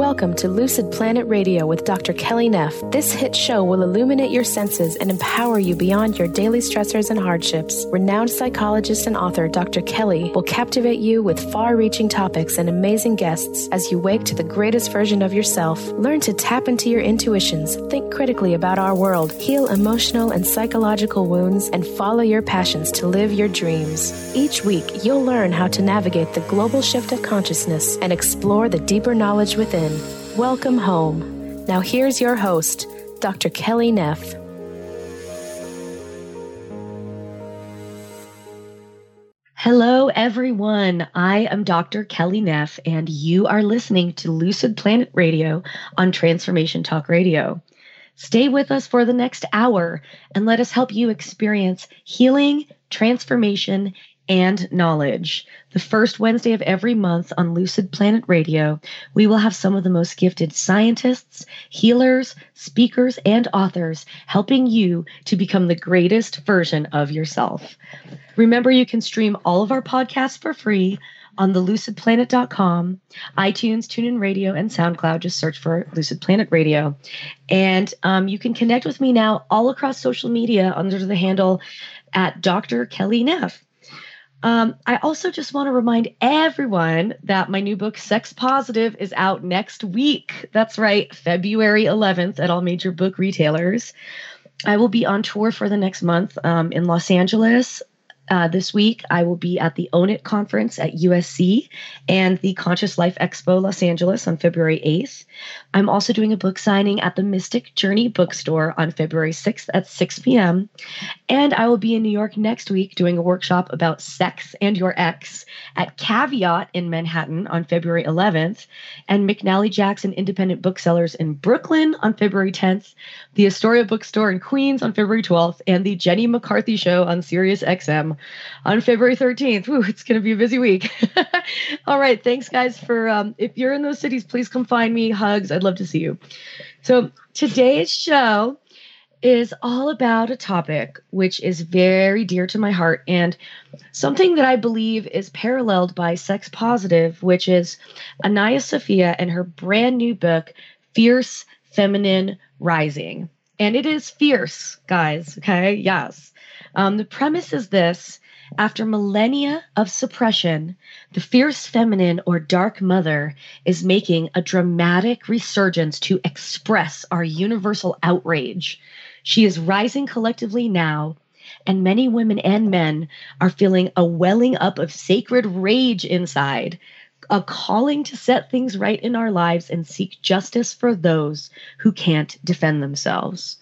Welcome to Lucid Planet Radio with Dr. Kelly Neff. This hit show will illuminate your senses and empower you beyond your daily stressors and hardships. Renowned psychologist and author Dr. Kelly will captivate you with far reaching topics and amazing guests as you wake to the greatest version of yourself. Learn to tap into your intuitions, think critically about our world, heal emotional and psychological wounds, and follow your passions to live your dreams. Each week, you'll learn how to navigate the global shift of consciousness and explore the deeper knowledge within. Welcome home. Now, here's your host, Dr. Kelly Neff. Hello, everyone. I am Dr. Kelly Neff, and you are listening to Lucid Planet Radio on Transformation Talk Radio. Stay with us for the next hour and let us help you experience healing, transformation, and knowledge. The first Wednesday of every month on Lucid Planet Radio, we will have some of the most gifted scientists, healers, speakers, and authors helping you to become the greatest version of yourself. Remember, you can stream all of our podcasts for free on the lucidplanet.com, iTunes, TuneIn Radio, and SoundCloud. Just search for Lucid Planet Radio. And um, you can connect with me now all across social media under the handle at Dr. Kelly Neff. Um, I also just want to remind everyone that my new book, Sex Positive, is out next week. That's right, February 11th at all major book retailers. I will be on tour for the next month um, in Los Angeles, uh, this week, I will be at the Own It conference at USC and the Conscious Life Expo Los Angeles on February 8th. I'm also doing a book signing at the Mystic Journey Bookstore on February 6th at 6 p.m. And I will be in New York next week doing a workshop about sex and your ex at Caveat in Manhattan on February 11th, and McNally Jackson Independent Booksellers in Brooklyn on February 10th, the Astoria Bookstore in Queens on February 12th, and the Jenny McCarthy Show on Sirius XM on February 13th. Ooh, it's going to be a busy week. All right. Thanks, guys, for um, if you're in those cities, please come find me. Hugs. I'd love to see you. So today's show is all about a topic which is very dear to my heart and something that I believe is paralleled by Sex Positive, which is Anaya Sophia and her brand new book, Fierce Feminine Rising. And it is fierce, guys. Okay. Yes. Um, the premise is this after millennia of suppression, the fierce feminine or dark mother is making a dramatic resurgence to express our universal outrage. She is rising collectively now, and many women and men are feeling a welling up of sacred rage inside, a calling to set things right in our lives and seek justice for those who can't defend themselves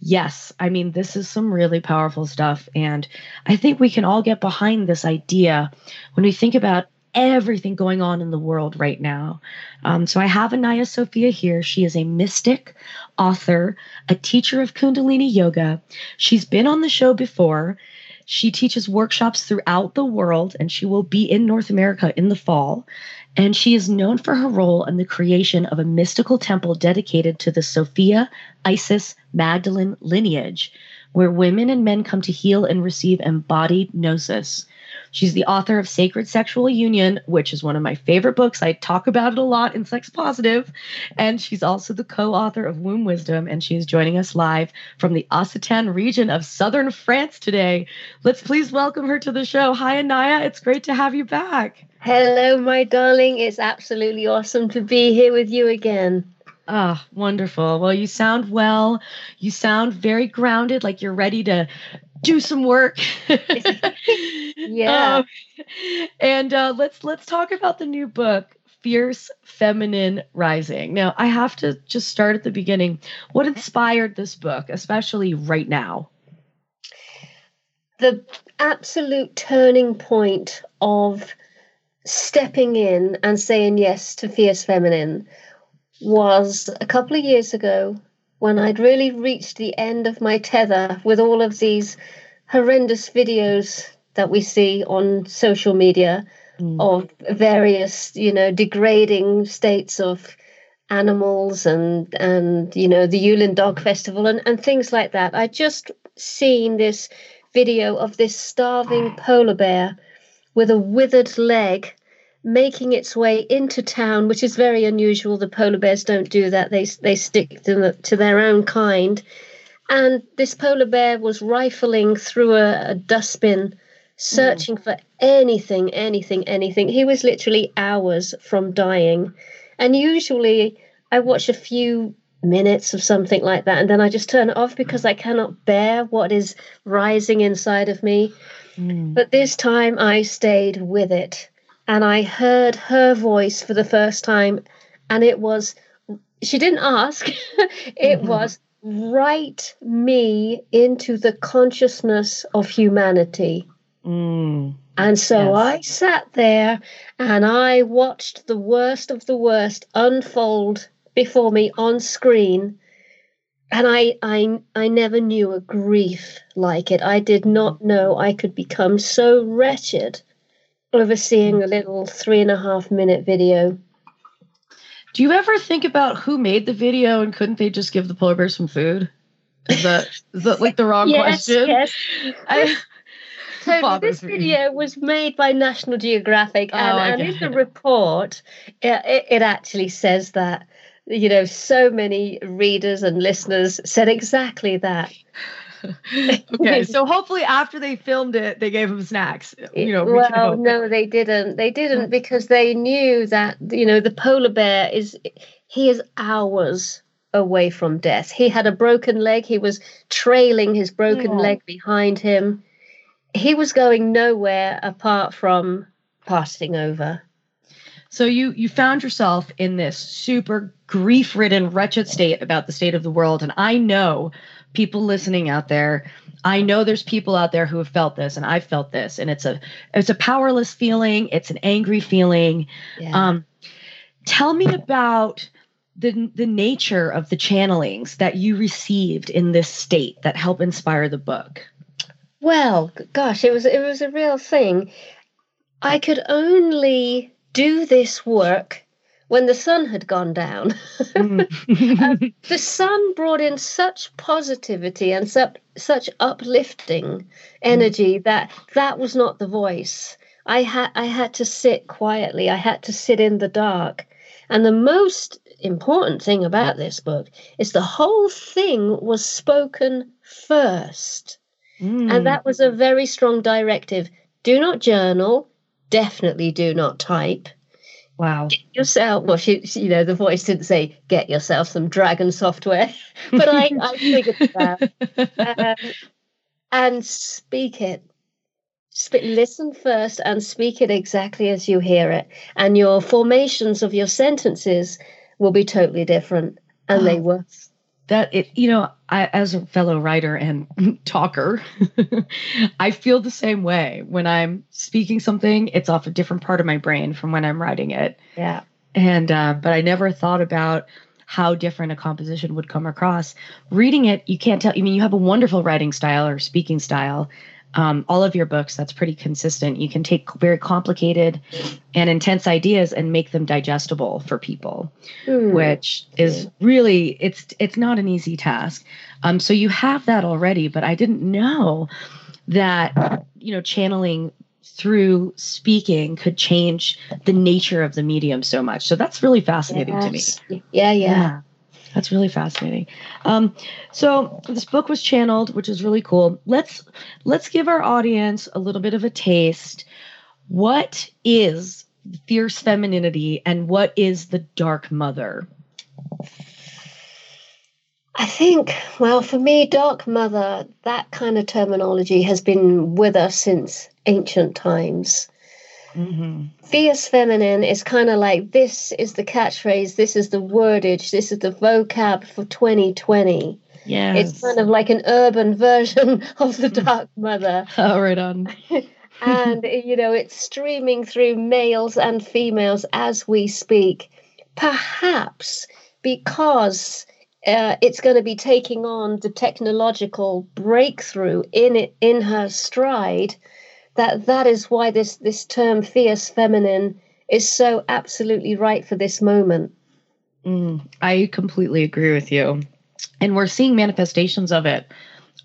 yes, I mean, this is some really powerful stuff. And I think we can all get behind this idea when we think about everything going on in the world right now. Um, so I have Anaya Sophia here. She is a mystic, author, a teacher of Kundalini Yoga. She's been on the show before. She teaches workshops throughout the world, and she will be in North America in the fall and she is known for her role in the creation of a mystical temple dedicated to the Sophia, Isis, Magdalene lineage, where women and men come to heal and receive embodied gnosis. She's the author of Sacred Sexual Union, which is one of my favorite books. I talk about it a lot in Sex Positive. And she's also the co author of Womb Wisdom, and she is joining us live from the Occitan region of southern France today. Let's please welcome her to the show. Hi, Anaya. It's great to have you back. Hello, my darling. It's absolutely awesome to be here with you again. Ah, oh, wonderful. Well, you sound well. You sound very grounded, like you're ready to do some work. yeah. Um, and uh, let's let's talk about the new book, Fierce Feminine Rising. Now, I have to just start at the beginning. What inspired this book, especially right now? The absolute turning point of stepping in and saying yes to Fierce Feminine was a couple of years ago when I'd really reached the end of my tether with all of these horrendous videos that we see on social media mm. of various, you know, degrading states of animals and and you know the Yulin Dog Festival and, and things like that. I just seen this video of this starving polar bear with a withered leg making its way into town, which is very unusual. The polar bears don't do that; they they stick to, the, to their own kind. And this polar bear was rifling through a, a dustbin, searching mm. for anything, anything, anything. He was literally hours from dying. And usually, I watch a few minutes of something like that, and then I just turn it off because I cannot bear what is rising inside of me. Mm. But this time I stayed with it and I heard her voice for the first time, and it was, she didn't ask, it mm-hmm. was write me into the consciousness of humanity. Mm. And so yes. I sat there and I watched the worst of the worst unfold before me on screen. And I, I, I never knew a grief like it. I did not know I could become so wretched over seeing a little three and a half minute video. Do you ever think about who made the video and couldn't they just give the polar bear some food? Is that, is that like the wrong yes, question? Yes. I, so this video was made by National Geographic, oh, and, and in the report, it, it actually says that you know so many readers and listeners said exactly that okay, so hopefully after they filmed it, they gave him snacks. You know, well, no, they didn't. They didn't oh. because they knew that you know the polar bear is he is hours away from death. He had a broken leg. He was trailing his broken leg behind him. He was going nowhere apart from passing over. So you you found yourself in this super grief-ridden, wretched state about the state of the world, and I know people listening out there i know there's people out there who have felt this and i've felt this and it's a it's a powerless feeling it's an angry feeling. Yeah. um, tell me about the the nature of the channelings that you received in this state that help inspire the book. Well gosh it was it was a real thing. I could only do this work when the sun had gone down. Mm. the sun brought in such positivity and such, such uplifting energy mm. that that was not the voice. I had I had to sit quietly. I had to sit in the dark. And the most important thing about this book is the whole thing was spoken first. Mm. And that was a very strong directive. Do not journal, definitely do not type. Wow. Get yourself, well, she, she, you know, the voice didn't say, get yourself some dragon software, but I, I figured that. Um, and speak it. Sp- listen first and speak it exactly as you hear it. And your formations of your sentences will be totally different. And oh. they were that it you know I, as a fellow writer and talker i feel the same way. When i'm speaking something it's off a different part of my brain from when i'm writing it. Yeah. And uh, but i never thought about how different a composition would come across. Reading it you can't tell i mean you have a wonderful writing style or speaking style um, all of your books that's pretty consistent you can take very complicated and intense ideas and make them digestible for people mm. which is really it's it's not an easy task um, so you have that already but i didn't know that you know channeling through speaking could change the nature of the medium so much so that's really fascinating yes. to me yeah, yeah. yeah. That's really fascinating. Um, so this book was channeled, which is really cool. Let's let's give our audience a little bit of a taste. What is fierce femininity and what is the dark mother? I think, well, for me, dark mother, that kind of terminology has been with us since ancient times. Mm-hmm. Fierce feminine is kind of like this is the catchphrase, this is the wordage, this is the vocab for 2020. Yeah, it's kind of like an urban version of the Dark Mother. oh, right on. and you know, it's streaming through males and females as we speak. Perhaps because uh, it's going to be taking on the technological breakthrough in it in her stride that that is why this this term fierce feminine is so absolutely right for this moment. Mm, I completely agree with you. And we're seeing manifestations of it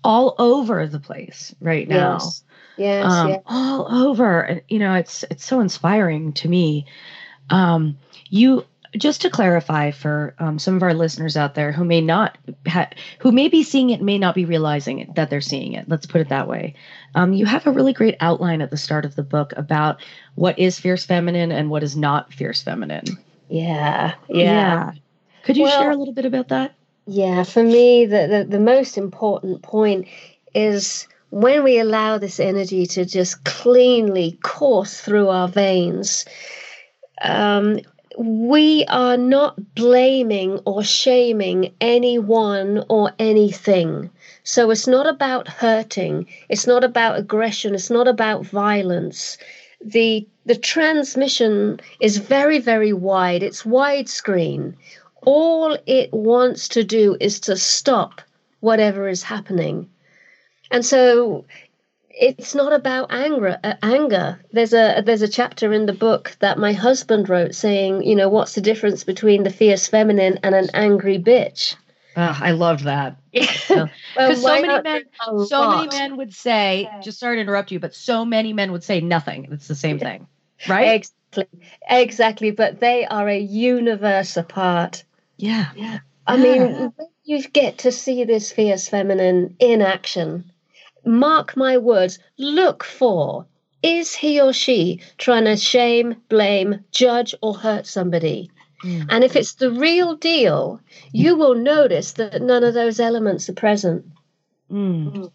all over the place right now. Yes. Yes, um, yes. all over. And, You know, it's it's so inspiring to me. Um, you just to clarify for um, some of our listeners out there who may not ha- who may be seeing it may not be realizing it, that they're seeing it. Let's put it that way. Um, you have a really great outline at the start of the book about what is fierce feminine and what is not fierce feminine. Yeah, yeah. could you Well- share a little bit about that? Yeah, for me, the, the, the most important point is when we allow this energy to just cleanly course through our veins, um, we are not blaming or shaming anyone or anything. So it's not about hurting, it's not about aggression, it's not about violence. The, the transmission is very, very wide, it's widescreen all it wants to do is to stop whatever is happening. And so it's not about anger uh, anger. There's a there's a chapter in the book that my husband wrote saying you know what's the difference between the fierce feminine and an angry bitch? Oh, i love that. Well, because so many men so many men would say just sorry to interrupt you but so many men would say nothing. It's the same thing right? Exactly. Exactly. But they are a universe apart. Yeah. Yeah. I Yeah. mean, you get to see this fierce feminine in action, mark my words, look for is he or she trying to shame, blame, judge, or hurt somebody? Mm. And if it's the real deal, you will notice that none of those elements are present. Mm.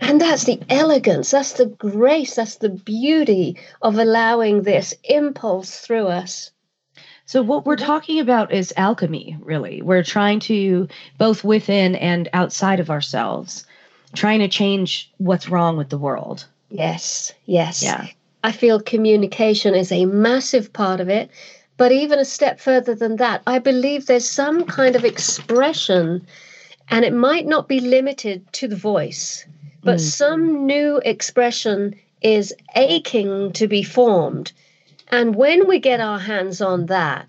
And that's the elegance, that's the grace, that's the beauty of allowing this impulse through us. So what we're talking about is alchemy, really. We're trying to both within and outside of ourselves, trying to change what's wrong with the world. Yes, yes. Yeah. I feel communication is a massive part of it. But even a step further than that, I believe there's some kind of expression, and it might not be limited to the voice, but Mm. some new expression is aching to be formed. And when we get our hands on that,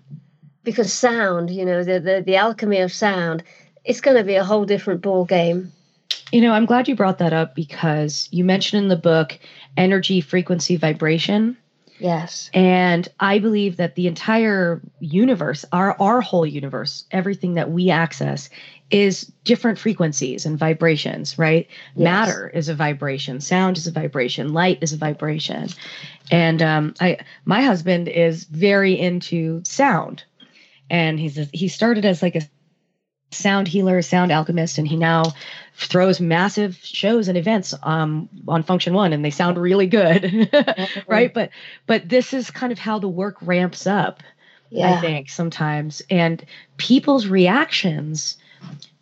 because sound, you know, the, the, the alchemy of sound, it's going to be a whole different ball game. You know, I'm glad you brought that up because you mentioned in the book energy, frequency, vibration. Yes. And I believe that the entire universe, our our whole universe, everything that we access is different frequencies and vibrations, right? Yes. Matter is a vibration, sound is a vibration, light is a vibration. And um I my husband is very into sound. And he's a, he started as like a sound healer, sound alchemist, and he now throws massive shows and events um, on Funktion-One, and they sound really good, right? But but this is kind of how the work ramps up. I think sometimes, and people's reactions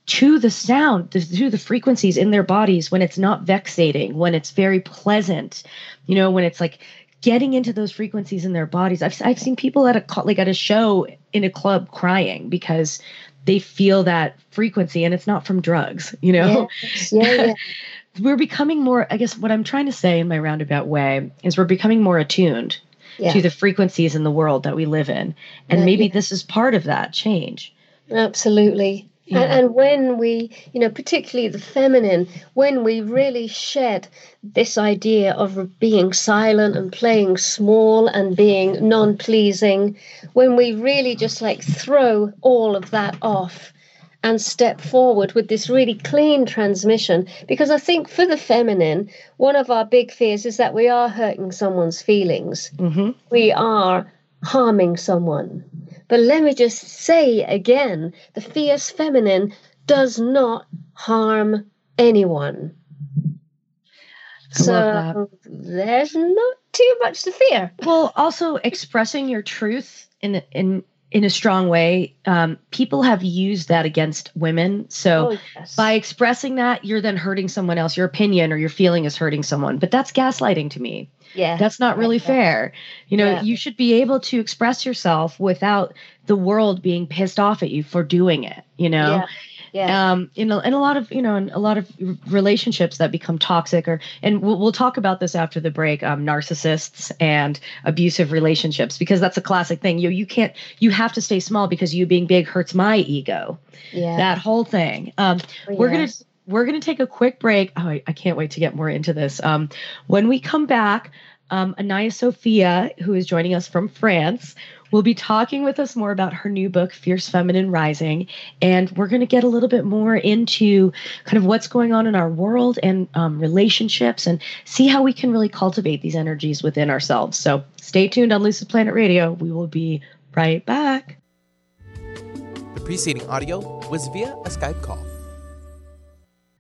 to the sound, to, to the frequencies in their bodies when it's not vexating, when it's very pleasant, you know, when it's like getting into those frequencies in their bodies. I've I've seen people at a like at a show in a club crying because they feel that frequency and it's not from drugs, you know. Yes, yeah, yeah. We're becoming more I guess what I'm trying to say in my roundabout way is we're becoming more attuned yeah. to the frequencies in the world that we live in. And maybe yeah. this is part of that change. Absolutely. Yeah. And, and when we, you know, particularly the feminine, when we really shed this idea of being silent and playing small and being non pleasing, when we really just like throw all of that off and step forward with this really clean transmission, because I think for the feminine, one of our big fears is that we are hurting someone's feelings hmm we are harming someone. But let me just say again the fierce feminine does not harm anyone. I so there's not too much to fear. Well, also expressing your truth in in in a strong way. Um, people have used that against women. So Oh, yes. by expressing that, you're then hurting someone else. Your opinion or your feeling is hurting someone. But that's gaslighting to me. Yeah, That's not really Yeah. fair. You know, Yeah. you should be able to express yourself without the world being pissed off at you for doing it. You know. yeah, yeah. um in a, in a lot of you know in a lot of relationships that become toxic or and we'll, we'll talk about this after the break um narcissists and abusive relationships because that's a classic thing you you can't you have to stay small because you being big hurts my ego yeah. that whole thing um Oh, we're gonna. We're going to take a quick break. Oh, I, I, can't wait to get more into this. Um, when we come back, um, Anaya Sophia, who is joining us from France, will be talking with us more about her new book, Fierce Feminine Rising. And we're going to get a little bit more into kind of what's going on in our world and um, relationships and see how we can really cultivate these energies within ourselves. So stay tuned on Lucid Planet Radio. We will be right back. The preceding audio was via a Skype call.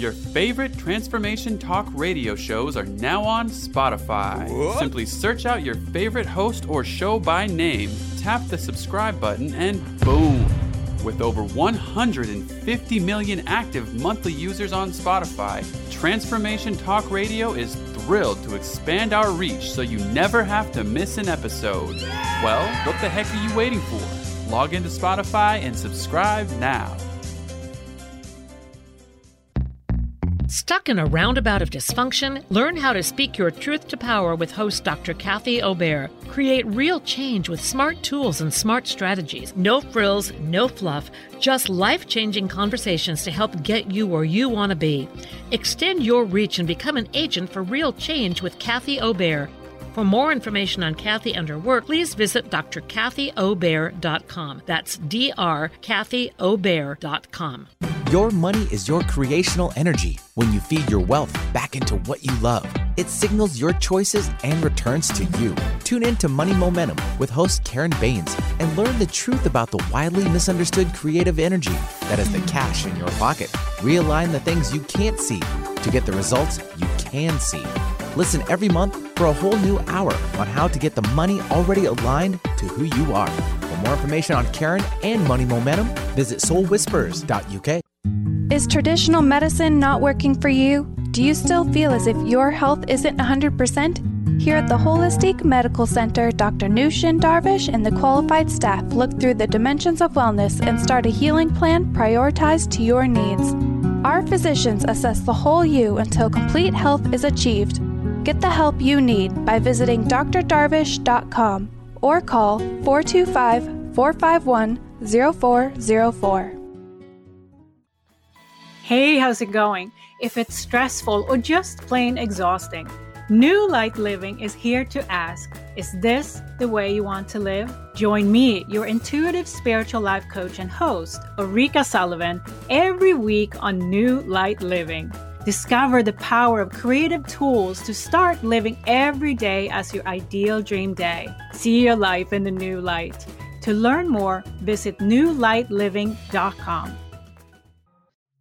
Your favorite transformation talk radio shows are now on Spotify. What? Simply search out your favorite host or show by name, tap the subscribe button, and boom! With over 150 million active monthly users on Spotify, Transformation Talk Radio is thrilled to expand our reach so you never have to miss an episode. Well, what the heck are you waiting for? Log into Spotify and subscribe now. Stuck in a roundabout of dysfunction? Learn how to speak your truth to power with host Dr. Kathy Obear. Create real change with smart tools and smart strategies. No frills, no fluff, just life changing conversations to help get you where you want to be. Extend your reach and become an agent for real change with Kathy Obear. For more information on Kathy and her work, please visit drkathyobear.com. That's drkathyobear.com. Your money is your creational energy. When you feed your wealth back into what you love, it signals your choices and returns to you. Tune in to Money Momentum with host Karen Baines and learn the truth about the widely misunderstood creative energy that is the cash in your pocket. Realign the things you can't see to get the results you can see. Listen every month for a whole new hour on how to get the money already aligned to who you are. For more information on Karen and Money Momentum, visit soulwhispers.uk. Is traditional medicine not working for you? Do you still feel as if your health isn't 100%? Here at the Holistic Medical Center, Dr. Nushin Darvish and the qualified staff look through the dimensions of wellness and start a healing plan prioritized to your needs. Our physicians assess the whole you until complete health is achieved. Get the help you need by visiting drdarvish.com or call 425 451 0404. Hey, how's it going? If it's stressful or just plain exhausting, New Light Living is here to ask Is this the way you want to live? Join me, your intuitive spiritual life coach and host, Ulrika Sullivan, every week on New Light Living. Discover the power of creative tools to start living every day as your ideal dream day. See your life in the new light. To learn more, visit newlightliving.com.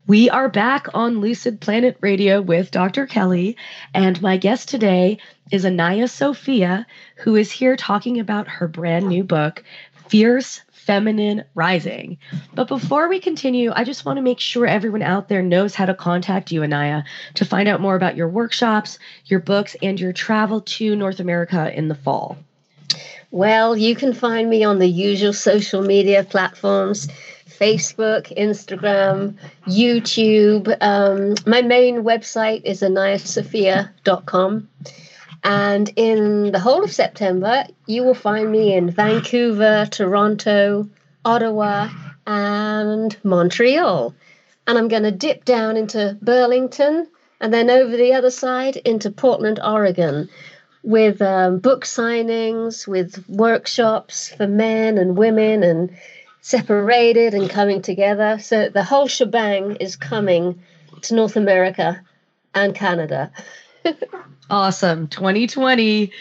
We are back on Lucid Planet Radio with Dr. Kelly, and my guest today is Anaya Sophia, who is here talking about her brand new book, Fierce Feminine Rising. But before we continue, I just want to make sure everyone out there knows how to contact you, Anaya, to find out more about your workshops, your books, and your travel to North America in the fall. Well, you can find me on the usual social media platforms. Facebook, Instagram, YouTube. Um, my main website is anayasophia.com. And in the whole of September, you will find me in Vancouver, Toronto, Ottawa, and Montreal. And I'm going to dip down into Burlington and then over the other side into Portland, Oregon, with um, book signings, with workshops for men and women and separated and coming together. So the whole shebang is coming to North America and Canada. awesome. 2020,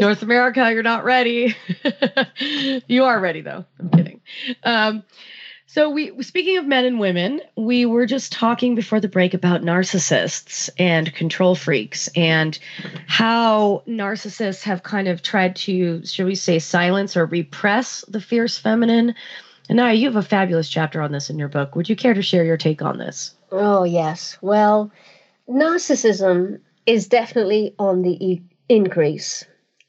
North America, you're not ready. you are ready, though. I'm kidding. Um, so we speaking of men and women, we were just talking before the break about narcissists and control freaks and how narcissists have kind of tried to, shall we say, silence or repress the fierce feminine and now you have a fabulous chapter on this in your book. Would you care to share your take on this? Oh, yes. Well, narcissism is definitely on the e- increase,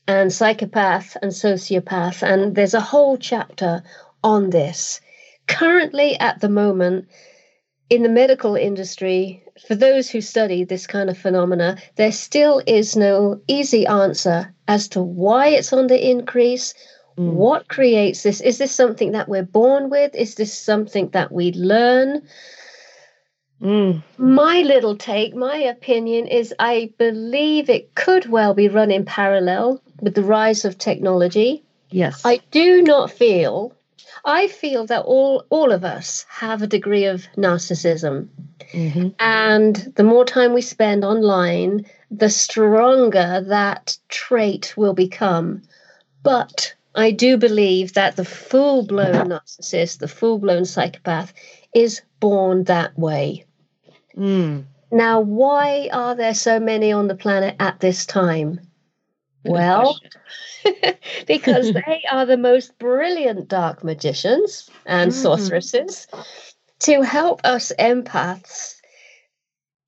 and psychopath and sociopath, and there's a whole chapter on this. Currently, at the moment, in the medical industry, for those who study this kind of phenomena, there still is no easy answer as to why it's on the increase. Mm. What creates this? Is this something that we're born with? Is this something that we learn? Mm. My little take, my opinion is I believe it could well be run in parallel with the rise of technology. Yes. I do not feel I feel that all all of us have a degree of narcissism. Mm-hmm. And the more time we spend online, the stronger that trait will become. But I do believe that the full blown narcissist, the full blown psychopath, is born that way. Mm. Now, why are there so many on the planet at this time? Good well, because they are the most brilliant dark magicians and mm. sorceresses to help us empaths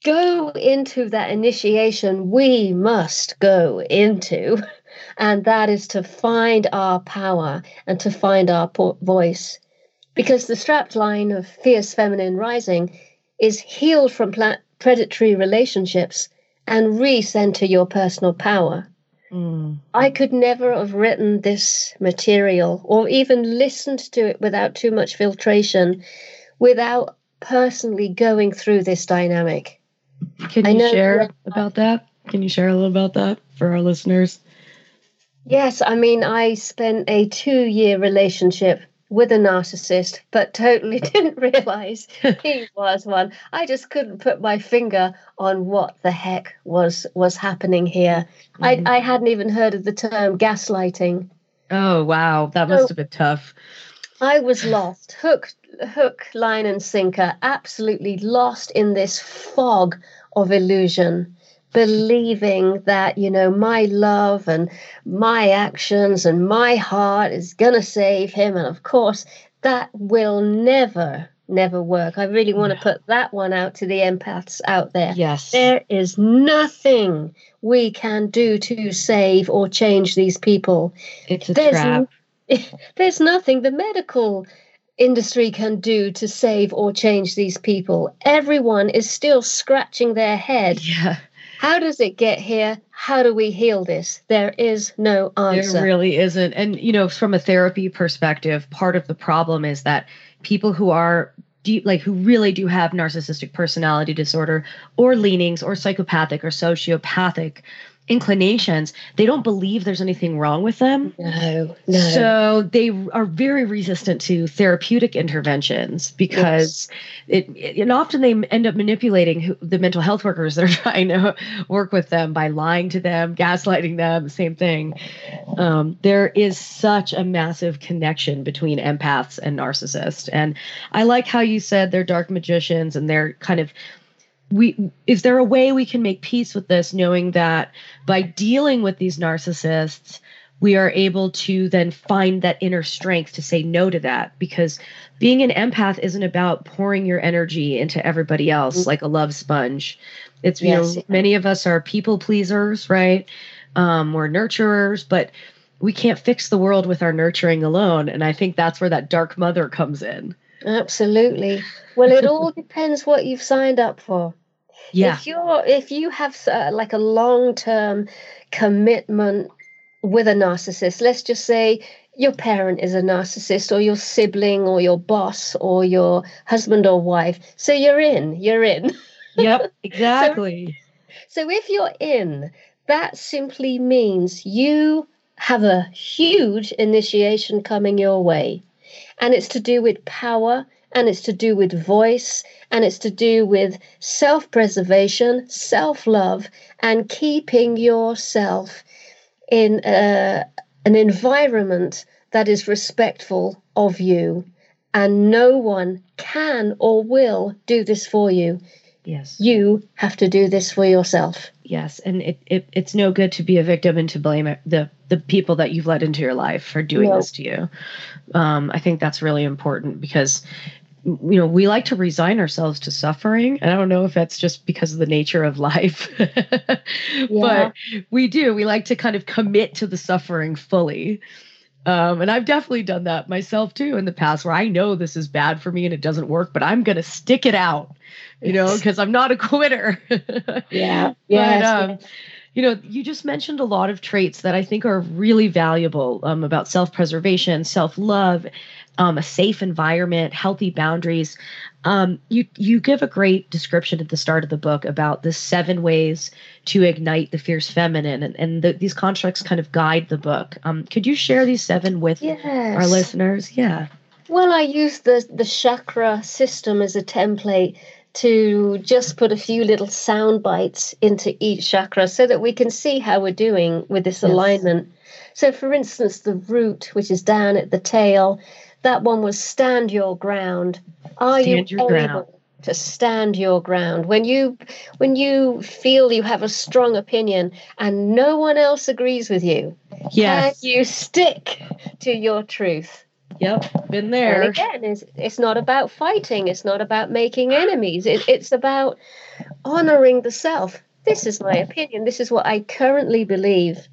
go into that initiation we must go into. And that is to find our power and to find our po- voice. Because the strapped line of fierce feminine rising is healed from pla- predatory relationships and recenter your personal power. Mm. I could never have written this material or even listened to it without too much filtration, without personally going through this dynamic. Can you share about that? Can you share a little about that for our listeners? Yes, I mean, I spent a two year relationship with a narcissist, but totally didn't realize he was one. I just couldn't put my finger on what the heck was was happening here. Mm-hmm. I, I hadn't even heard of the term gaslighting. Oh wow, that must so have been tough. I was lost, hook, hook, line, and sinker, absolutely lost in this fog of illusion believing that, you know, my love and my actions and my heart is going to save him. And of course, that will never, never work. I really want to put that one out to the empaths out there. Yes. There is nothing we can do to save or change these people. It's a there's trap. There's nothing the medical industry can do to save or change these people. Everyone is still scratching their head. Yeah. How does it get here? How do we heal this? There is no answer. There really isn't. And, you know, from a therapy perspective, part of the problem is that people who are deep, like who really do have narcissistic personality disorder or leanings or psychopathic or sociopathic inclinations, they don't believe there's anything wrong with them. No, no. So they are very resistant to therapeutic interventions because yes. it, it, and often they end up manipulating who, the mental health workers that are trying to work with them by lying to them, gaslighting them, same thing. Um, there is such a massive connection between empaths and narcissists. And I like how you said they're dark magicians and they're kind of we is there a way we can make peace with this knowing that by dealing with these narcissists we are able to then find that inner strength to say no to that? Because being an empath isn't about pouring your energy into everybody else like a love sponge. It's you yes. know many of us are people pleasers right? Um, we're nurturers but we can't fix the world with our nurturing alone. And i think that's where that dark mother comes in Absolutely. Well, it all depends what you've signed up for. Yeah. If you're if you have uh, like a long-term commitment with a narcissist, let's just say your parent is a narcissist or your sibling or your boss or your husband or wife. So you're in, you're in. Yep, exactly. so, so if you're in, that simply means you have a huge initiation coming your way and it's to do with power and it's to do with voice and it's to do with self preservation, self love, and keeping yourself in a, an environment that is respectful of you. And no one can or will do this for you. Yes. You have to do this for yourself. Yes. And it, it it's no good to be a victim and to blame the the people that you've let into your life for doing this to you. Um, I think that's really important because you know, we like to resign ourselves to suffering. And I don't know if that's just because of the nature of life, yeah. but we do. We like to kind of commit to the suffering fully. Um, and I've definitely done that myself too in the past where I know this is bad for me and it doesn't work, but I'm going to stick it out, you know, because I'm not a quitter. yeah. Yeah. Um, you know, you just mentioned a lot of traits that I think are really valuable um, about self preservation, self love, um, a safe environment, healthy boundaries. Um, you you give a great description at the start of the book about the seven ways to ignite the fierce feminine, and, and the, these constructs kind of guide the book. Um, could you share these seven with yes. our listeners? Yeah. Well, I use the the chakra system as a template to just put a few little sound bites into each chakra so that we can see how we're doing with this yes. alignment. So, for instance, the root, which is down at the tail, that one was stand your ground. Are stand you able ground. to stand your ground when you when you feel you have a strong opinion and no one else agrees with you? Yes. Can you stick to your truth? Yep, been there. And again, it's, it's not about fighting. It's not about making enemies. It, it's about honoring the self. This is my opinion. This is what I currently believe.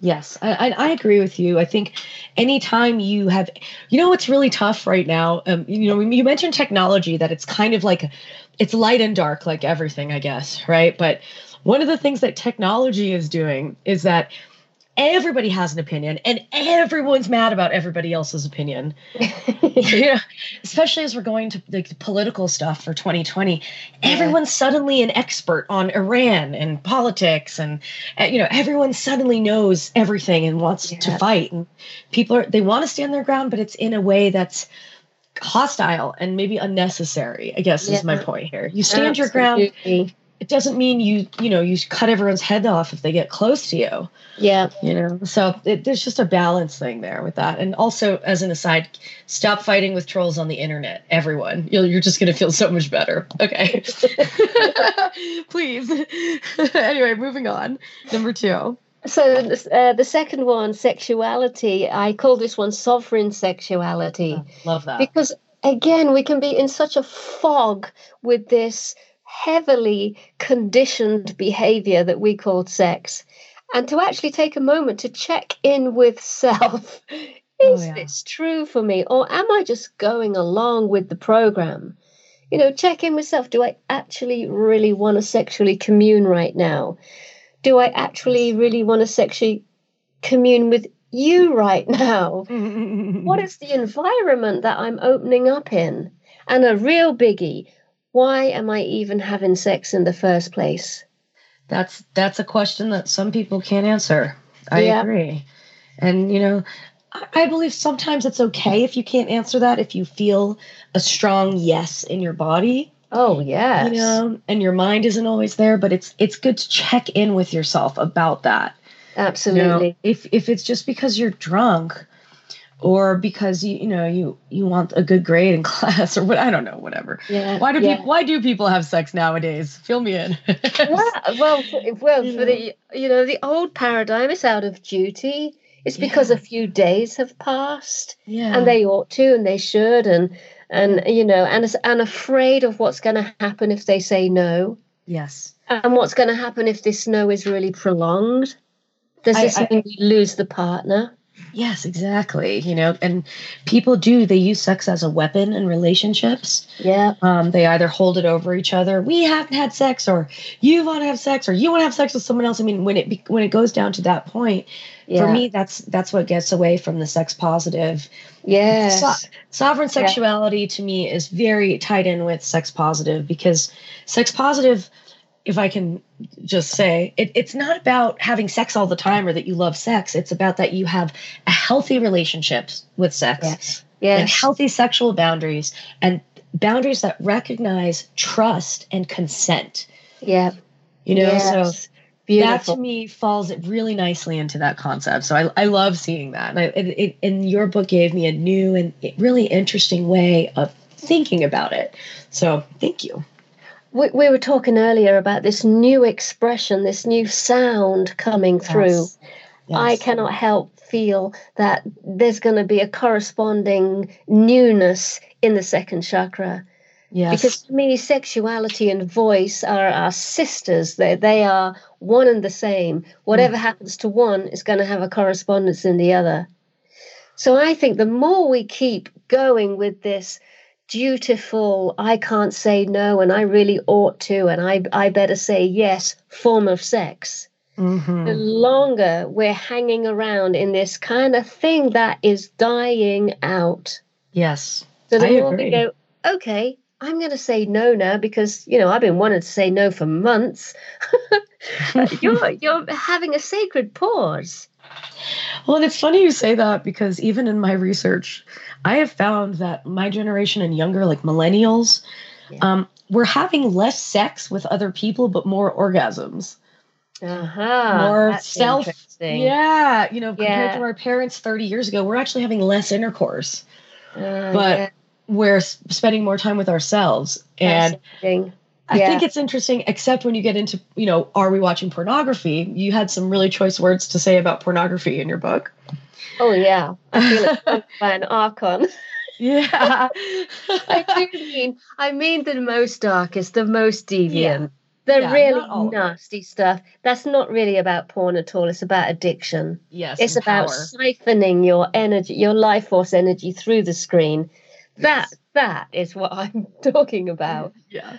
Yes, I, I, agree with you. I think anytime you have, you know, what's really tough right now. Um, you know, you mentioned technology that it's kind of like, it's light and dark, like everything, I guess, right? But one of the things that technology is doing is that everybody has an opinion and everyone's mad about everybody else's opinion yeah especially as we're going to like the political stuff for 2020 yeah. everyone's suddenly an expert on iran and politics and uh, you know everyone suddenly knows everything and wants yeah. to fight and people are they want to stand their ground but it's in a way that's hostile and maybe unnecessary i guess yeah. is my point here you stand Absolutely. your ground it doesn't mean you you know you cut everyone's head off if they get close to you. Yeah. You know so it, there's just a balance thing there with that. And also as an aside stop fighting with trolls on the internet everyone. You're, you're just going to feel so much better. Okay. Please. Anyway moving on. Number two. So uh, the second one sexuality. I call this one sovereign sexuality. Oh, love that. Because again we can be in such a fog with this heavily conditioned behavior that we call sex. And to actually take a moment to check in with self oh, is oh, yeah. this true for me or am i just going along with the program? You know check in with self. Do i actually really want to sexually commune right now? Do i actually really want to sexually commune with you right now? What is the environment that i'm opening up in? And a real biggie why am I even having sex in the first place? That's that's a question that some people can't answer. I yeah. agree. And you know, I believe sometimes it's okay if you can't answer that if you feel a strong yes in your body. Oh yes. You know, and your mind isn't always there, but it's it's good to check in with yourself about that. Absolutely. You know, if if it's just because you're drunk, or because you you know you you want a good grade in class or what I don't know whatever. Yeah. Why do yeah. people why do people have sex nowadays? Fill me in. yeah, well, for, well, for the you know the old paradigm is out of duty. It's because yeah. a few days have passed, yeah. and they ought to, and they should, and and you know, and and afraid of what's going to happen if they say no. Yes. And what's going to happen if this no is really prolonged? Does this I, mean we lose the partner? Yes, exactly. You know, and people do, they use sex as a weapon in relationships. Yeah. Um, they either hold it over each other. We haven't had sex, or you want to have sex, or you want to have sex with someone else. I mean, when it when it goes down to that point, yeah. for me, that's that's what gets away from the sex positive. Yeah. So, sovereign sexuality yeah. to me is very tied in with sex positive because sex positive if I can just say, it, it's not about having sex all the time or that you love sex. It's about that you have a healthy relationship with sex yes. Yes. and healthy sexual boundaries and boundaries that recognize trust and consent. Yeah. You know, yes. so Beautiful. that to me falls really nicely into that concept. So I, I love seeing that. And, I, it, it, and your book gave me a new and really interesting way of thinking about it. So thank you we, we were talking earlier about this new expression, this new sound coming through. Yes. Yes. I cannot help feel that there's going to be a corresponding newness in the second chakra. Yes. Because to me, sexuality and voice are our sisters. They they are one and the same. Whatever mm. happens to one is going to have a correspondence in the other. So I think the more we keep going with this dutiful, I can't say no, and I really ought to, and I I better say yes form of sex, Mhm. the longer we're hanging around in this kind of thing that is dying out. Yes. So the I more agree. we go, okay, I'm going to say no now because you know I've been wanting to say no for months. you're you're having a sacred pause. Well, and it's funny you say that because even in my research, I have found that my generation and younger, like millennials, Yeah. um, we're having less sex with other people, but more orgasms. Uh-huh. More that's self- Yeah, you know, compared Yeah. to our parents 30 years ago, we're actually having less intercourse, Uh, but yeah, we're spending more time with ourselves. And fascinating. I Yeah. think it's interesting, except when you get into, you know, are we watching pornography? You had some really choice words to say about pornography in your book. Oh yeah, I feel it's by an archon. Yeah. I do mean, I mean the most darkest, the most deviant, the Yeah, really not all of it. nasty stuff. That's not really about porn at all. It's about addiction. yes. it's about power. siphoning your energy, your life force energy through the screen. That that is what I'm talking about. Yeah.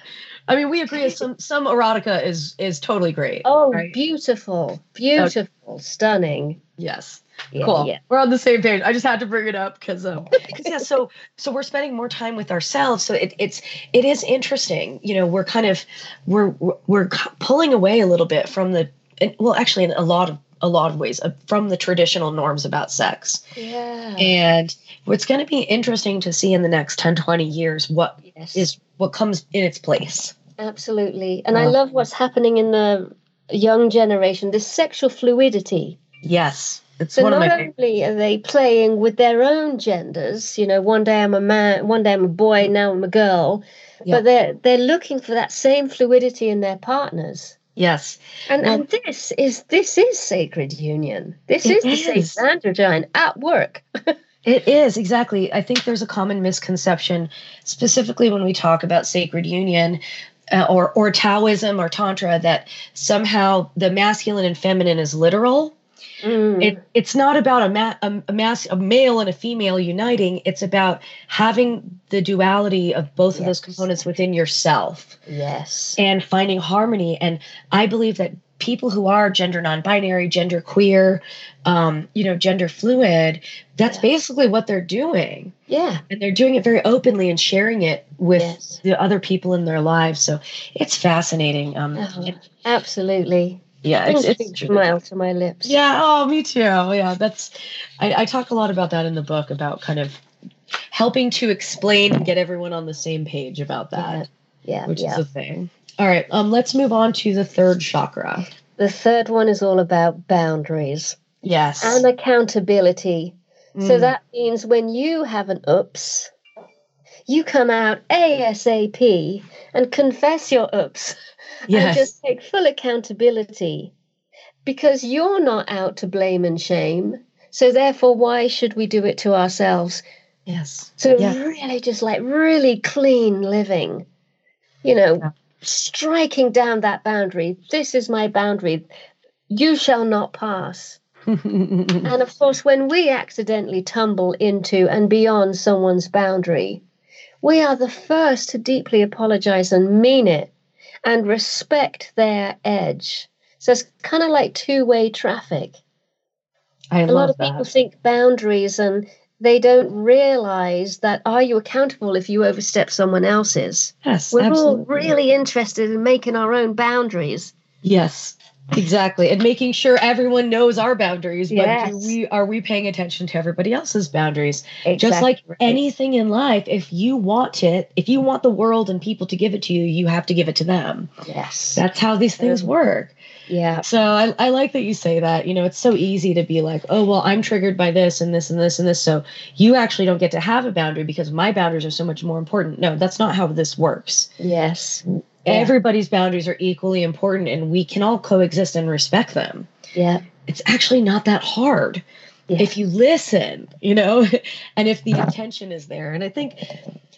I mean, we agree. Some some erotica is is totally great. Oh, right? beautiful, beautiful, stunning. yes. Yeah, cool. yeah. We're on the same page. I just had to bring it up because um because yeah. So so we're spending more time with ourselves. So it, it's it is interesting. You know, we're kind of we're we're- we're pulling away a little bit from the well, actually, in a lot of a lot of ways uh, from the traditional norms about sex. Yeah. And it's going to be interesting to see in the next 10, 20 years what yes. is what comes in its place. absolutely. And I Uh, love what's happening in the young generation. This sexual fluidity. Yes. It's So not only are they playing with their own genders, you know, one day I'm a man, one day I'm a boy, now I'm a girl, Yeah. but they're they're looking for that same fluidity in their partners. Yes. And Well- and this is this is sacred union. This is the sacred androgyne at work. It is exactly. I think there's a common misconception, specifically when we talk about sacred union, uh, or or Taoism or Tantra, that somehow the masculine and feminine is literal. Mm. It it's not about a, ma- a, a mass a male and a female uniting. It's about having the duality of both of those components within yourself yes. and finding harmony. And I believe that people who are gender non-binary, gender queer, um, you know, gender fluid, that's Yeah. basically what they're doing. Yeah. And they're doing it very openly and sharing it with Yes. the other people in their lives. So it's fascinating. Um, Oh, absolutely. Yeah, it's, it's smile to my lips. yeah. Oh, me too. Yeah, that's. I, I talk a lot about that in the book about kind of helping to explain and get everyone on the same page about that, Yeah. which yeah. is a thing. All right. Um. Let's move on to the third chakra. the third one is all about boundaries Yes. and accountability. So Mm. that means when you have an oops, you come out ASAP and confess your oops and just take full accountability because you're not out to blame and shame. So therefore, why should we do it to ourselves? yes. So Yeah. really, just like really clean living, you know, Yeah. striking down that boundary. This is my boundary. You shall not pass. And of course, when we accidentally tumble into and beyond someone's boundary, we are the first to deeply apologize and mean it and respect their edge. So it's kind of like two way traffic. I A lot of that. people think boundaries and they don't realize that are you accountable if you overstep someone else's? yes. We're absolutely. all really interested in making our own boundaries. Yes, exactly. And making sure everyone knows our boundaries, but Yes. do we are we paying attention to everybody else's boundaries? Exactly. Just like anything in life, if you want it, if you want the world and people to give it to you, you have to give it to them. Yes. That's how these things work. yeah. So I, I like that you say that. You know, it's so easy to be like, oh, well, I'm triggered by this and this and this and this. So you actually don't get to have a boundary because my boundaries are so much more important. No, that's not how this works. Yes. Yeah. Everybody's boundaries are equally important and we can all coexist and respect them. Yeah. It's actually not that hard Yeah. if you listen, you know, and if the intention is there. And I think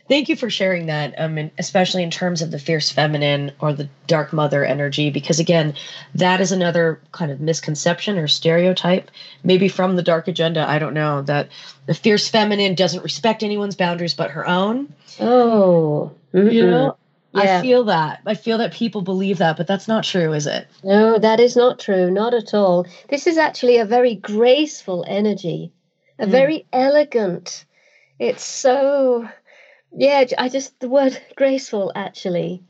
Thank you for sharing that, um, and especially in terms of the fierce feminine or the dark mother energy, because again, that is another kind of misconception or stereotype, maybe from the dark agenda. I don't know that the fierce feminine doesn't respect anyone's boundaries but her own. Oh, You know, Yeah. I feel that. I feel that people believe that, but that's not true, is it? No, that is not true. Not at all. This is actually a very graceful energy, a Mm. very elegant. It's so, yeah. I just the word graceful actually.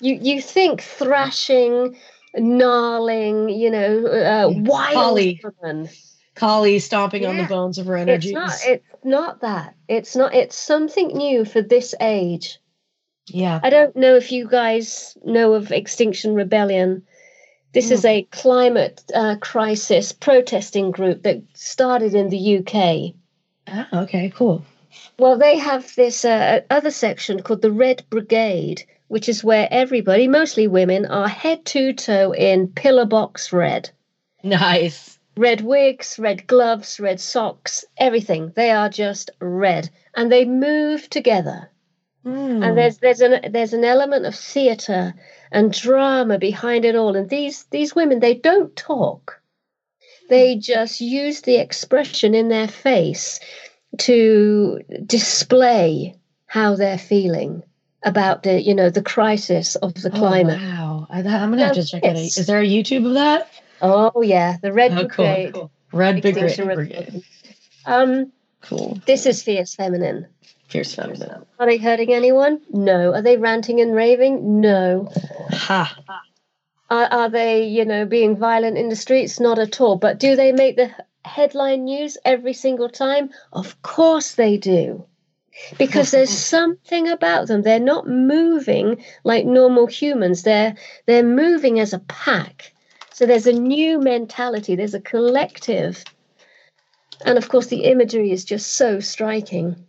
You you think thrashing, gnarling, you know, uh, wild Holly. woman. Kali stomping on the bones of her It's not. It's not that. It's not. It's something new for this age. Yeah. I don't know if you guys know of Extinction Rebellion. This is a climate uh, crisis protesting group that started in the UK. Ah, okay, cool. Well, they have this uh, other section called the Red Brigade, which is where everybody, mostly women, are head to toe in pillar box red. Nice. Red wigs, red gloves, red socks, everything. They are just red. And they move together. Mm. and there's there's an there's an element of theater and drama behind it all and these these women they don't talk they just use the expression in their face to display how they're feeling about the you know the crisis of the Oh, climate wow. I, am going to have to check it out. Is there a YouTube of that? oh yeah the red Oh, cool. brigade cool. Red Brigade. Um Cool. this is fierce feminine Fierce are they hurting anyone no are they ranting and raving no Ha. Are, are they, you know, being violent in the streets? Not at all. But do they make the headline news every single time? Of course they do. Because there's something about them. They're not moving like normal humans. They're they're moving as a pack. So there's a new mentality. There's a collective. And of course, the imagery is just so striking.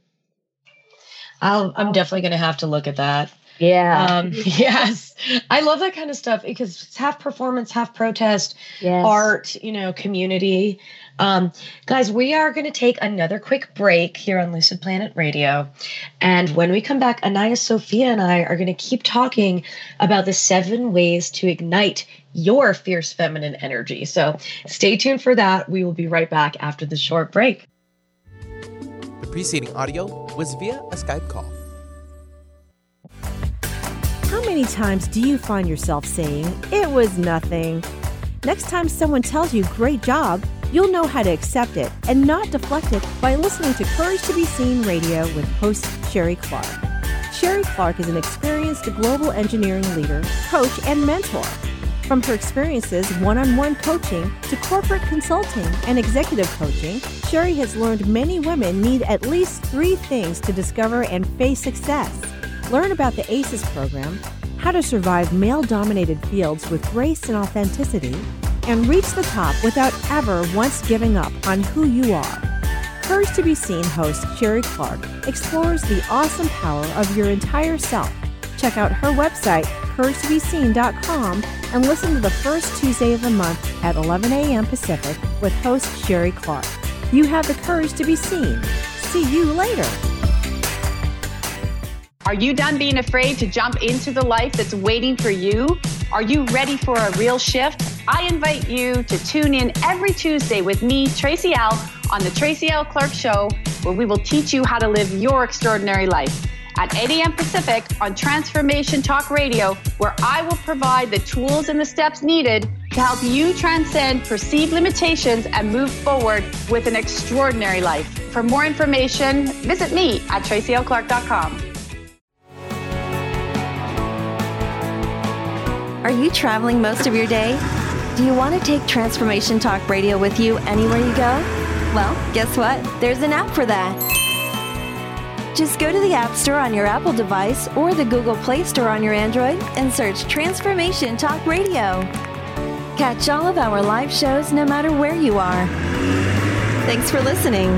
I'll, I'm definitely going to have to look at that. Yeah. Um, yes. I love that kind of stuff because it's half performance, half protest, yes. art, you know, community. Um, guys, we are going to take another quick break here on Lucid Planet Radio. And when we come back, Anaya Sophia and I are going to keep talking about the seven ways to ignite your fierce feminine energy. So stay tuned for that. We will be right back after the short break. The preceding audio was via a Skype call. How many times do you find yourself saying, It was nothing? Next time someone tells you, Great job, you'll know how to accept it and not deflect it by listening to Courage to Be Seen radio with host Sherry Clark. Sherry Clark is an experienced global engineering leader, coach, and mentor. From her experiences one on one coaching to corporate consulting and executive coaching, Sherry has learned many women need at least three things to discover and face success. Learn about the ACES program, how to survive male dominated fields with grace and authenticity, and reach the top without ever once giving up on who you are. Courage to Be Seen host Sherry Clark explores the awesome power of your entire self. Check out her website, couragetobeseen.com, and listen to the first Tuesday of the month at 11 a.m. Pacific with host Sherry Clark. You have the courage to be seen. See you later. Are you done being afraid to jump into the life that's waiting for you? Are you ready for a real shift? I invite you to tune in every Tuesday with me, Tracy L, on the Tracy L. Clark Show, where we will teach you how to live your extraordinary life. At 8 a.m. Pacific on Transformation Talk Radio, where I will provide the tools and the steps needed to help you transcend perceived limitations and move forward with an extraordinary life. For more information, visit me at tracylclark.com. Are you traveling most of your day? Do you want to take Transformation Talk Radio with you anywhere you go? Well, guess what? There's an app for that. Just go to the App Store on your Apple device or the Google Play Store on your Android and search Transformation Talk Radio. Catch all of our live shows no matter where you are. Thanks for listening.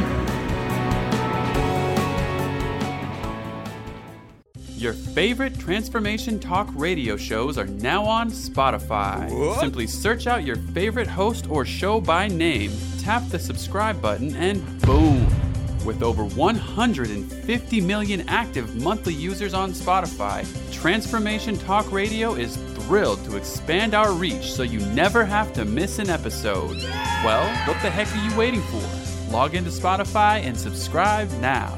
Your favorite Transformation Talk radio shows are now on Spotify. Simply search out your favorite host or show by name, tap the subscribe button, and boom! With over 150 million active monthly users on Spotify, Transformation Talk Radio is thrilled to expand our reach so you never have to miss an episode. Well, what the heck are you waiting for? Log into Spotify and subscribe now.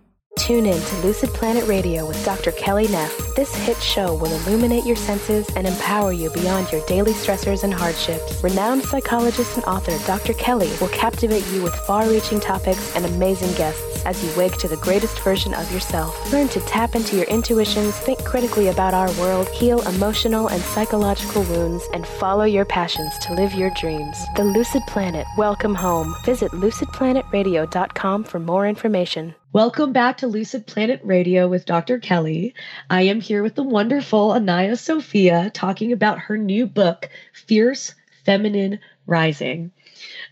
Tune in to Lucid Planet Radio with Dr. Kelly Neff. This hit show will illuminate your senses and empower you beyond your daily stressors and hardships. Renowned psychologist and author Dr. Kelly will captivate you with far reaching topics and amazing guests as you wake to the greatest version of yourself. Learn to tap into your intuitions, think critically about our world, heal emotional and psychological wounds, and follow your passions to live your dreams. The Lucid Planet, welcome home. Visit lucidplanetradio.com for more information. Welcome back to Lucid Planet Radio with Dr. Kelly. I am here with the wonderful Anaya Sophia talking about her new book, Fierce Feminine Rising.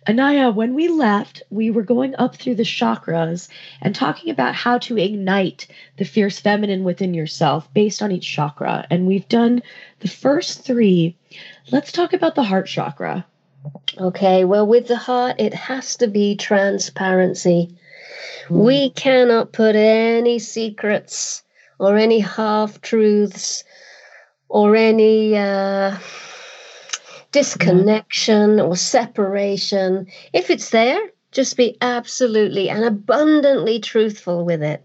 Anaya, when we left, we were going up through the chakras and talking about how to ignite the fierce feminine within yourself based on each chakra. And we've done the first three. Let's talk about the heart chakra. Okay, well, with the heart, it has to be transparency. We cannot put any secrets or any half truths or any uh, disconnection or separation. If it's there, just be absolutely and abundantly truthful with it.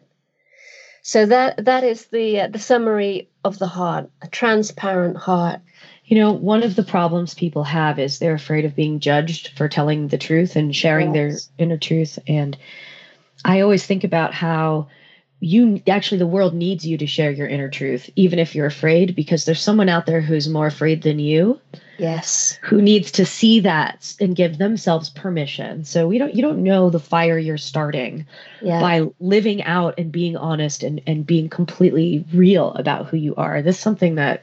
So that that is the uh, the summary of the heart, a transparent heart. You know, one of the problems people have is they're afraid of being judged for telling the truth and sharing yes. their inner truth and I always think about how you actually the world needs you to share your inner truth even if you're afraid because there's someone out there who's more afraid than you yes who needs to see that and give themselves permission so we don't you don't know the fire you're starting yeah. by living out and being honest and and being completely real about who you are this is something that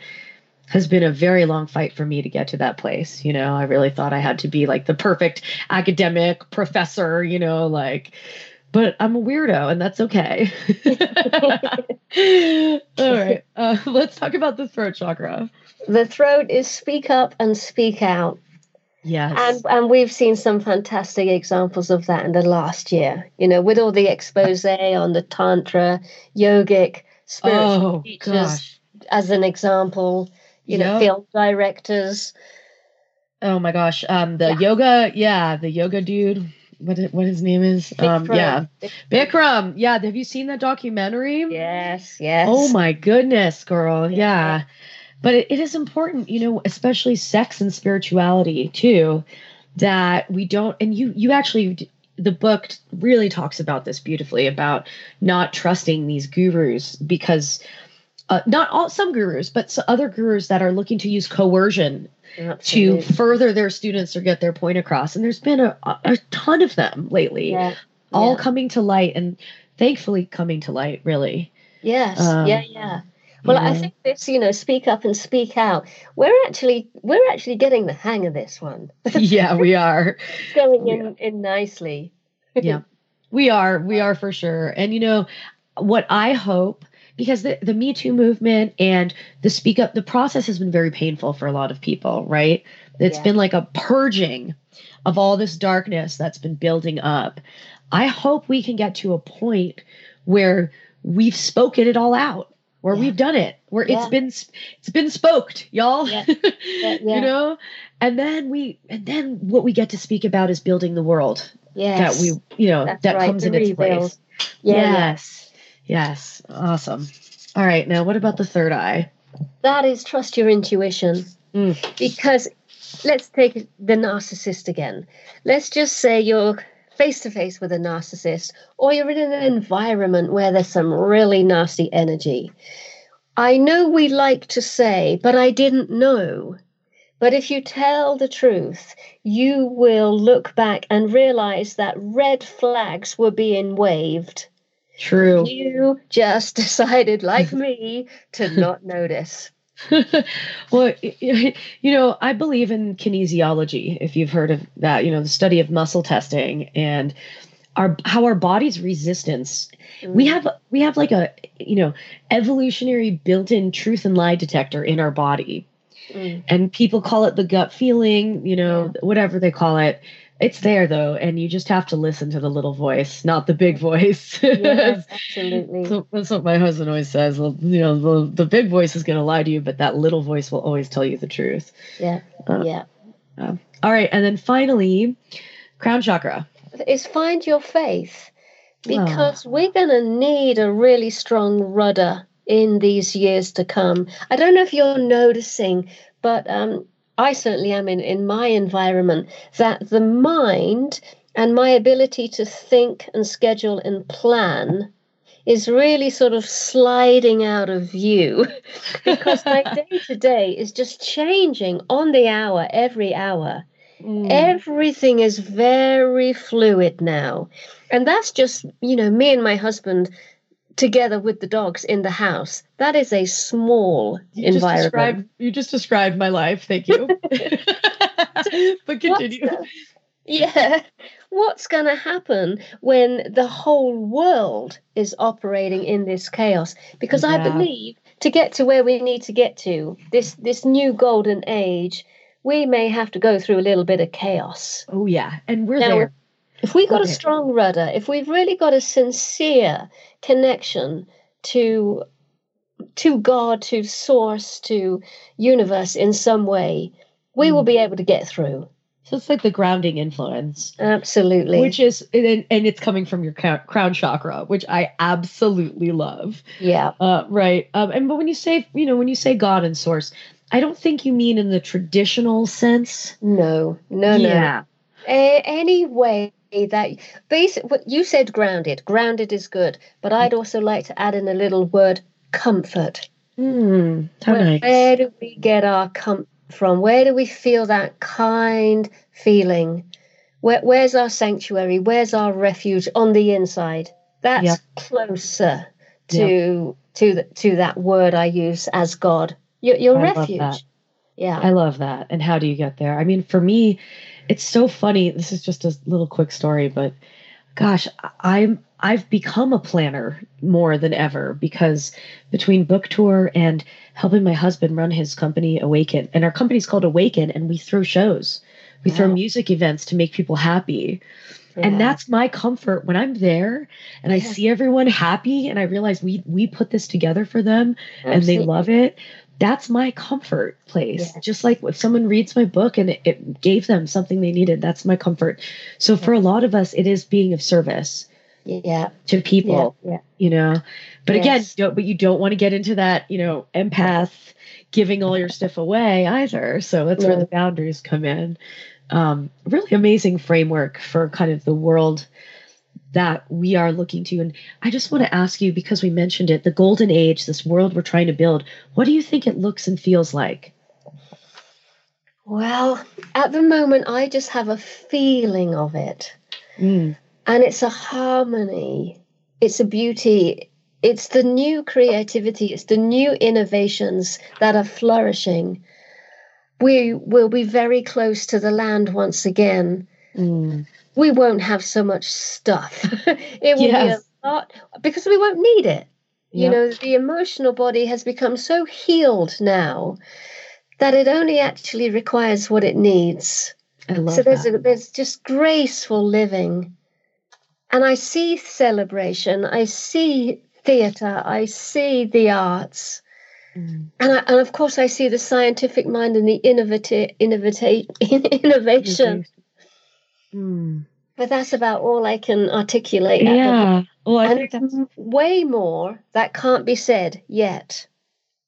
has been a very long fight for me to get to that place you know i really thought i had to be like the perfect academic professor you know like but I'm a weirdo, and that's okay. All right, uh, let's talk about the throat chakra. The throat is speak up and speak out. Yes. And and we've seen some fantastic examples of that in the last year. You know, with all the expose on the tantra, yogic, spiritual oh, teachers gosh. as an example. You yep. know, film directors. Oh my gosh. Um the yeah. yoga, yeah, the yoga dude what what his name is. Um, yeah, Bikram. Yeah, have you seen that documentary? Yes, yes. Oh my goodness, girl. Yeah, yeah. But it, it is important, you know, especially sex and spirituality too, that we don't. And you you actually the book really talks about this beautifully about not trusting these gurus because uh, not all some gurus, but other gurus that are looking to use coercion Absolutely. to further their students or get their point across. And there's been a, a ton of them lately, yeah. all yeah. coming to light and thankfully coming to light, really. Yes. Um, yeah. Yeah. Well, I mm-hmm. think this, you know, speak up and speak out. We're actually we're actually getting the hang of this one. yeah, we are. going in, in nicely. yeah. We are. We are for sure. And you know, what I hope because the, the Me Too movement and the speak up, the process has been very painful for a lot of people, right? It's yeah. been like a purging of all this darkness that's been building up. I hope we can get to a point where we've spoken it all out, where yeah. we've done it, where yeah. it's been it's been spoked, y'all. you know, and then we and then what we get to speak about is building the world. Yes. That we you know that's that right. comes the in its place. Yes. Yes. Awesome. All right. Now, what about the third eye? That is trust your intuition. Mm. Because let's take the narcissist again. Let's just say you're face to face with a narcissist, or you're in an environment where there's some really nasty energy. I know we like to say, but I didn't know. But if you tell the truth, you will look back and realize that red flags were being waved. True. You just decided, like me, to not notice. well, you know, I believe in kinesiology, if you've heard of that, you know, the study of muscle testing and our how our body's resistance. Mm. We have we have like a, you know, evolutionary built-in truth and lie detector in our body. Mm. And people call it the gut feeling, you know, yeah. whatever they call it. It's there though, and you just have to listen to the little voice, not the big voice. Yes, absolutely. so that's what my husband always says. Well, you know, the, the big voice is going to lie to you, but that little voice will always tell you the truth. Yeah. Uh, yeah. Uh, all right, and then finally, crown chakra is find your faith, because oh. we're going to need a really strong rudder in these years to come. I don't know if you're noticing, but um, I certainly am in, in my environment, that the mind and my ability to think and schedule and plan is really sort of sliding out of view because my day to day is just changing on the hour, every hour. Mm. Everything is very fluid now. And that's just, you know, me and my husband together with the dogs in the house. That is a small you environment. Just described, you just described my life. Thank you. but continue. yeah. What's going to happen when the whole world is operating in this chaos? Because yeah. I believe to get to where we need to get to, this this new golden age, we may have to go through a little bit of chaos. Oh yeah, and we're now, there. If we've got okay. a strong rudder, if we've really got a sincere connection to to God, to source, to universe in some way, we mm. will be able to get through. So it's like the grounding influence. Absolutely. Which is, and, and it's coming from your crown chakra, which I absolutely love. Yeah. Uh, right. Um, and but when you say, you know, when you say God and source, I don't think you mean in the traditional sense. No, no, yeah. no. A- any way that basic what you said grounded. Grounded is good but i'd also like to add in a little word comfort. Mm, where, nice. where do we get our comfort from? Where do we feel that kind feeling? Where, where's our sanctuary? Where's our refuge on the inside? That's yep. closer to yep. to the, to that word i use as god. Your, your refuge. Yeah. I love that. And how do you get there? I mean for me it's so funny. This is just a little quick story, but gosh, I'm I've become a planner more than ever because between book tour and helping my husband run his company Awaken, and our company's called Awaken, and we throw shows, we wow. throw music events to make people happy. Yeah. And that's my comfort when I'm there and I see everyone happy and I realize we we put this together for them Absolutely. and they love it that's my comfort place. Yeah. Just like if someone reads my book and it, it, gave them something they needed, that's my comfort. So for a lot of us, it is being of service. Yeah. To people. Yeah. yeah. You know. But yes. again, don't, but you don't want to get into that, you know, empath giving all your stuff away either. So that's where the boundaries come in. Um, really amazing framework for kind of the world that we are looking to. And I just want to ask you, because we mentioned it, the golden age, this world we're trying to build, what do you think it looks and feels like? Well, at the moment, I just have a feeling of it. Mm. And it's a harmony, it's a beauty, it's the new creativity, it's the new innovations that are flourishing. We will be very close to the land once again. Mm we won't have so much stuff. it will yes. be a lot because we won't need it. You yep. know, the emotional body has become so healed now that it only actually requires what it needs. I love so there's that. A, there's just graceful living, and I see celebration. I see theatre. I see the arts. Mm. And, I, and of course, I see the scientific mind and the innovative, innovation Mm. But that's about all I can articulate. Yeah. Well, I and think way more that can't be said yet.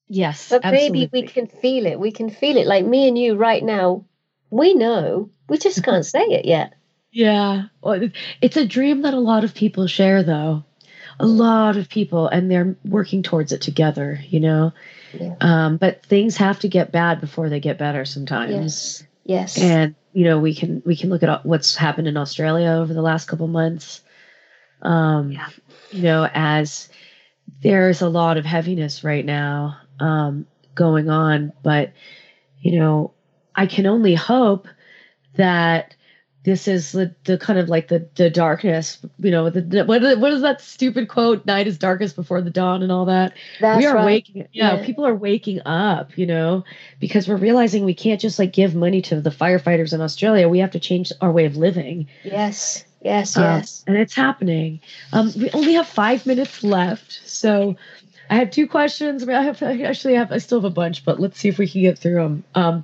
Yes. But absolutely. maybe we can feel it. We can feel it. Like me and you right now, we know. We just can't say it yet. Yeah. Well, it's a dream that a lot of people share, though. a lot of people and they're working towards it together, you know. Yeah. Um, but things have to get bad before they get better sometimes. Yes. Yes. And you know, we can we can look at what's happened in Australia over the last couple months. Um, you know, as there's a lot of heaviness right now um, going on, but you know, I can only hope that this is the, the kind of like the the darkness you know the, what, is- what is that stupid quote night is darkest before the dawn and all that That's we are right. waking yeah, Yeah. people are waking up you know because we're realizing we can't just like give money to the firefighters in australia we have to change our way of living Yes. Yes. um, Yes. and it's happening. Um, we only have five minutes left, so I have two questions. I, mean, I have I actually have I still have a bunch, but let's see if we can get through them. Um,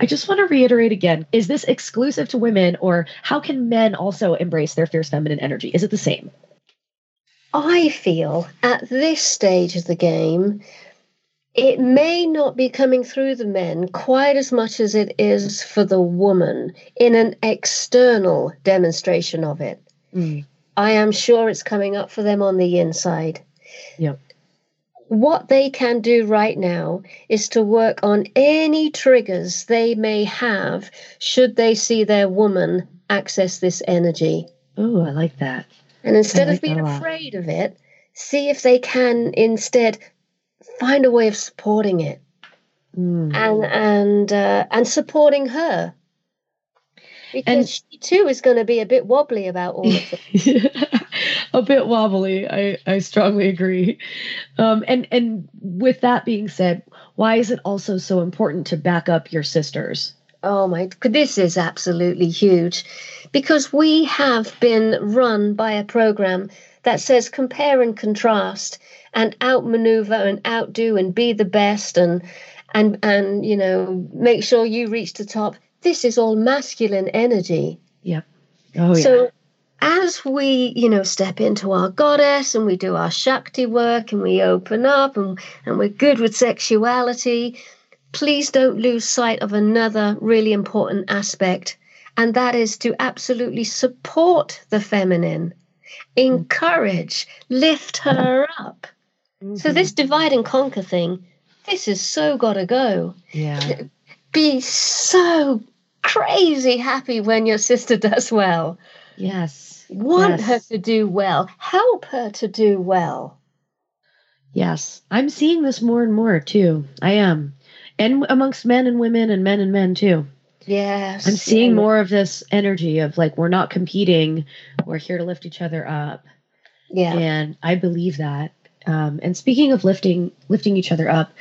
I just want to reiterate again: is this exclusive to women, or how can men also embrace their fierce feminine energy? Is it the same? I feel at this stage of the game, it may not be coming through the men quite as much as it is for the woman in an external demonstration of it. Mm. I am sure it's coming up for them on the inside. Yep. What they can do right now is to work on any triggers they may have should they see their woman access this energy. Oh, I like that. And instead like of being that a lot. afraid of it, see if they can instead find a way of supporting it Mm. and and uh, and supporting her. Because And- she too is going to be a bit wobbly about all of this. A bit wobbly. I, I strongly agree. Um, and and with that being said, why is it also so important to back up your sisters? Oh my, this is absolutely huge because we have been run by a program that says compare and contrast and outmaneuver and outdo and be the best and and and you know make sure you reach the top. This is all masculine energy. Yep. Oh yeah. So as we, you know, step into our goddess and we do our Shakti work and we open up and, and we're good with sexuality, please don't lose sight of another really important aspect, and that is to absolutely support the feminine, encourage, lift her up. So mm-hmm. this divide and conquer thing, this is so gotta go yeah. be so crazy happy when your sister does well. Yes. Want Yes. her to do well. Help her to do well. Yes. I'm seeing this more and more too. I am. And amongst men and women and men and men too. Yes. I'm seeing more of this energy of like we're not competing, we're here to lift each other up. Yeah. And I believe that. Um, and speaking of lifting lifting each other up,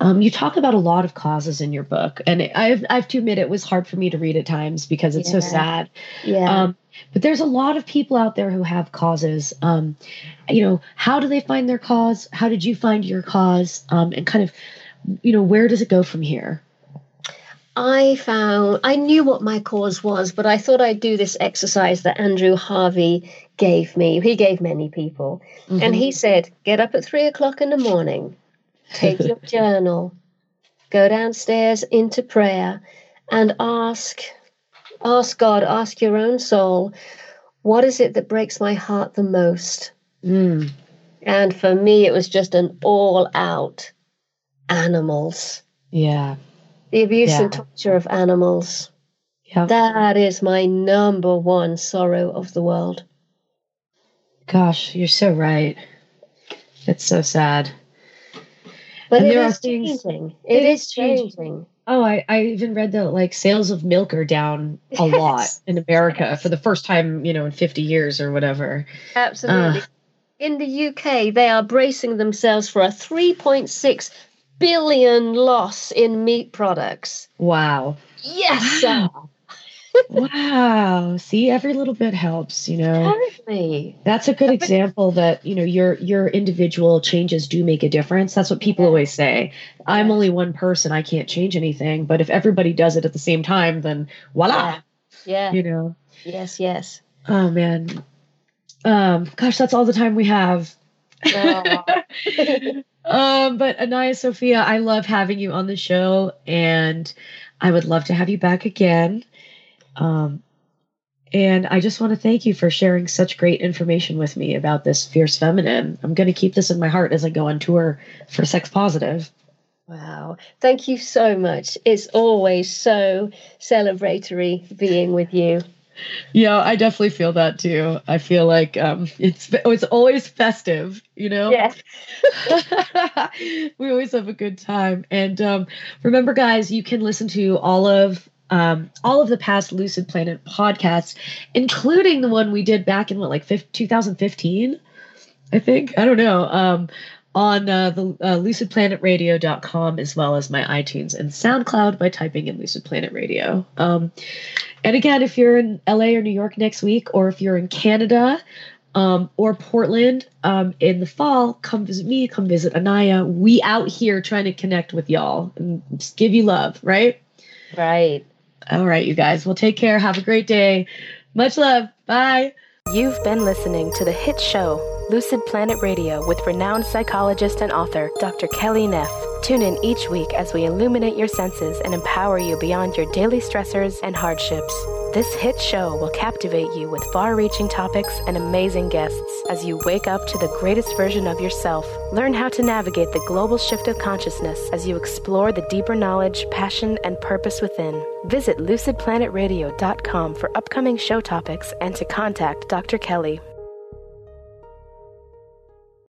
um, you talk about a lot of causes in your book, and I've I have to admit it was hard for me to read at times because it's so sad. Yeah. Um, but there's a lot of people out there who have causes. Um, you know, how do they find their cause? How did you find your cause? Um, and kind of, you know, where does it go from here? I found I knew what my cause was, but I thought I'd do this exercise that Andrew Harvey gave me. He gave many people. And he said, get up at three o'clock in the morning, take your journal, go downstairs into prayer, and ask, ask God, ask your own soul, what is it that breaks my heart the most? Mm, And for me, it was just an all out animals, yeah. The abuse Yeah. and torture of animals. Yeah. That is my number one sorrow of the world. Gosh, you're so right. It's so sad. But And it there are things- changing. it it is is changing. changing. Oh, I, I even read that like sales of milk are down a lot in America for the first time, you know, in 50 years or whatever. Absolutely. Ugh. In the UK, they are bracing themselves for a 3.6 billion loss in meat products. Wow. Yes, Wow. wow. See, every little bit helps, you know. apparently. That's a good example that, you know, your your individual changes do make a difference. That's what people Yeah. always say. I'm only one person, I can't change anything, but if everybody does it at the same time, then voila, Yeah. you know. Yes, yes. Oh man. Um gosh, that's all the time we have. um, but Anaya Sophia, I love having you on the show, and I would love to have you back again. Um, And I just want to thank you for sharing such great information with me about this fierce feminine. I'm going to keep this in my heart as I go on tour for Sex Positive. Wow. Thank you so much. It's always so celebratory being with you. Yeah, I definitely feel that too. I feel like um, it's it's always festive, you know. Yes. we always have a good time, and um, remember, guys, you can listen to all of um, all of the past Lucid Planet podcasts, including the one we did back in what like 2015, I think. I don't know. On uh, the uh, lucidplanetradio.com as well as my iTunes and SoundCloud by typing in Lucid Planet Radio. Um, and again, if you're in LA or New York next week, or if you're in Canada um, or Portland um, in the fall, come visit me, come visit Anaya. We out here trying to connect with y'all and just give you love, right? Right. All right, you guys. Well, take care. Have a great day. Much love. Bye. You've been listening to the hit show Lucid Planet Radio with renowned psychologist and author Dr. Kelly Neff. Tune in each week as we illuminate your senses and empower you beyond your daily stressors and hardships. This hit show will captivate you with far reaching topics and amazing guests as you wake up to the greatest version of yourself. Learn how to navigate the global shift of consciousness as you explore the deeper knowledge, passion, and purpose within. Visit lucidplanetradio.com for upcoming show topics and to contact Dr. Kelly.